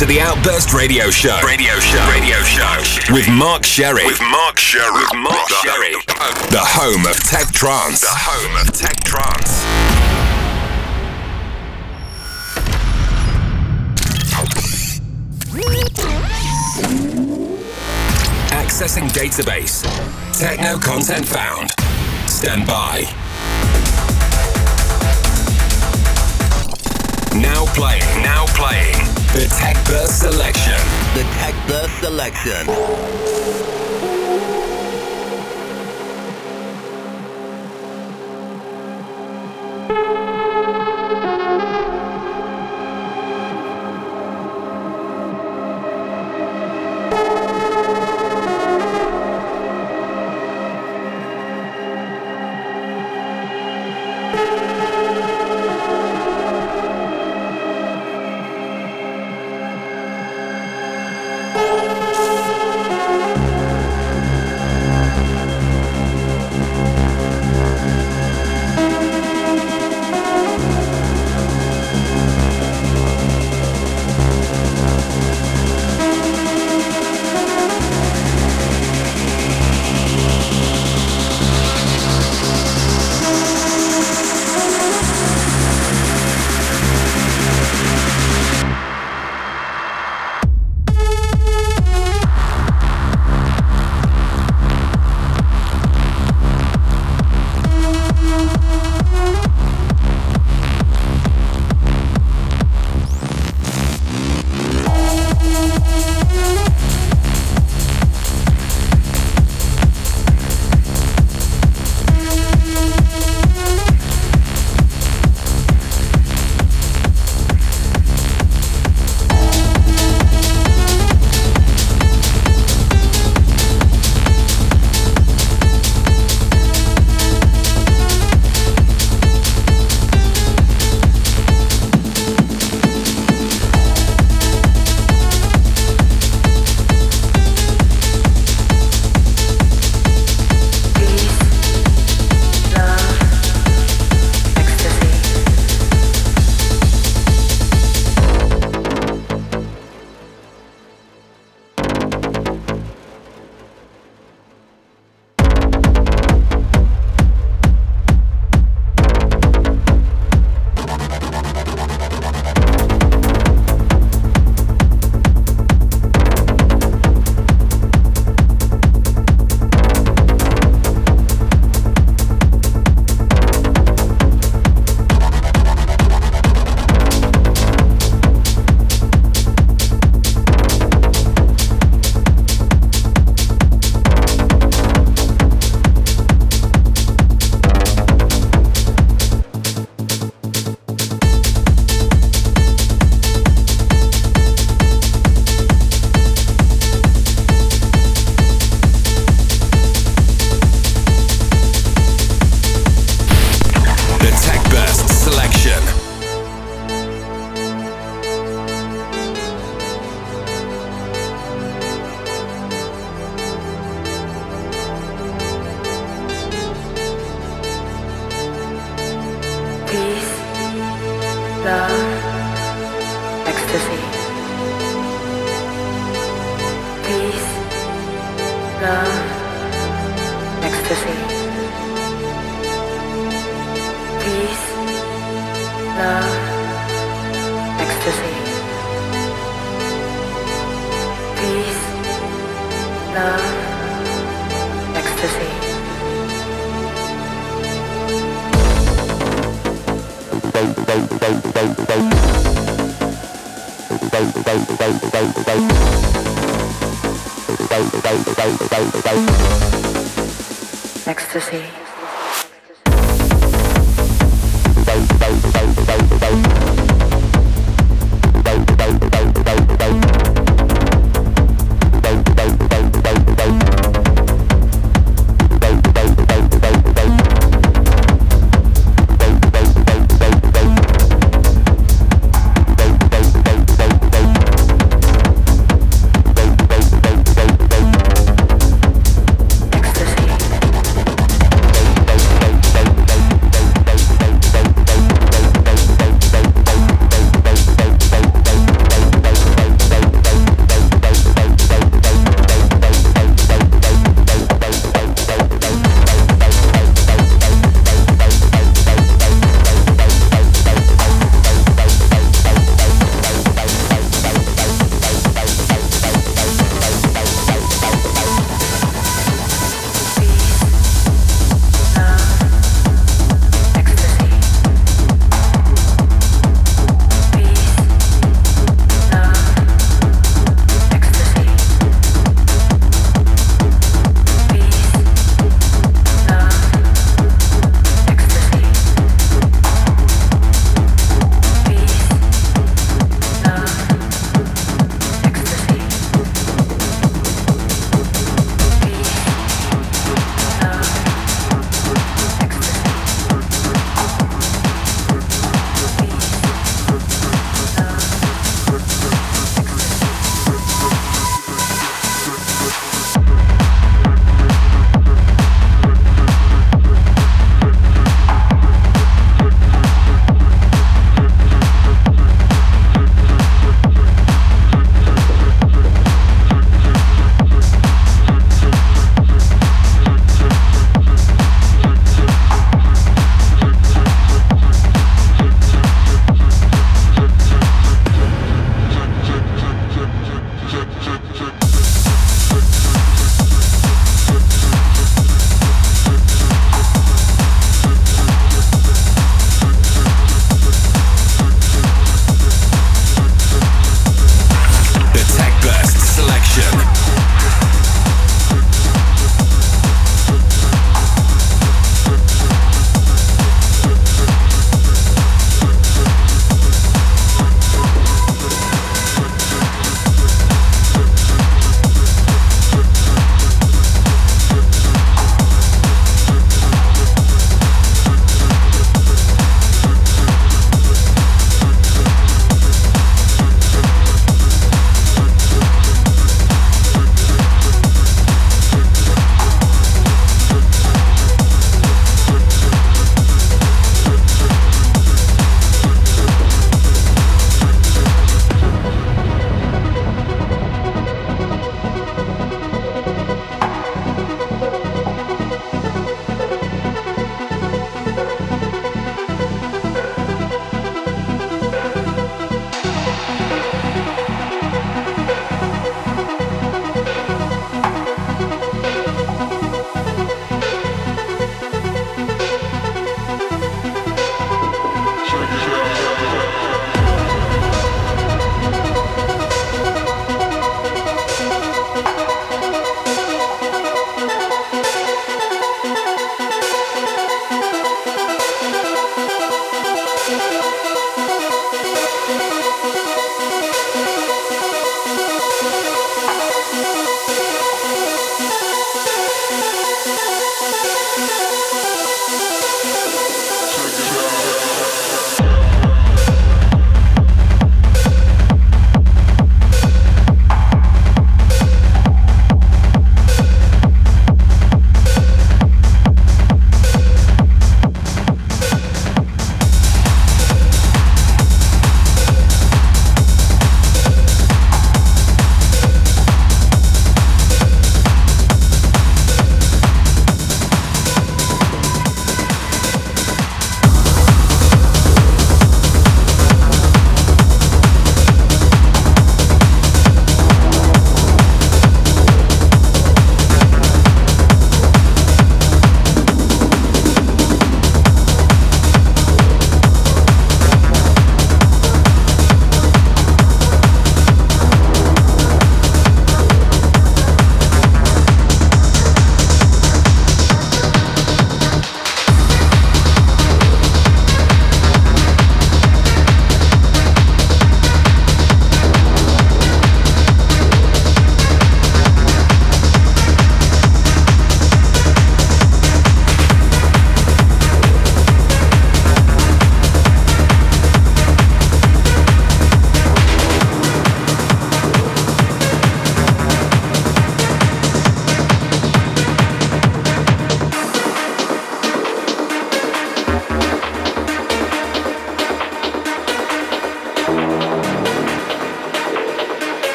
to the Outburst Radio Show. Radio Show. Radio Show. With Mark Sherry. With Mark Sherry. With Mark Sherry. The home of tech trance. The home of tech trance. Accessing database. Techno content found. Stand by. Now playing. Now playing. The Tech Burst selection. The Tech Burst selection. Ecstasy.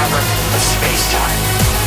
fabric of space-time.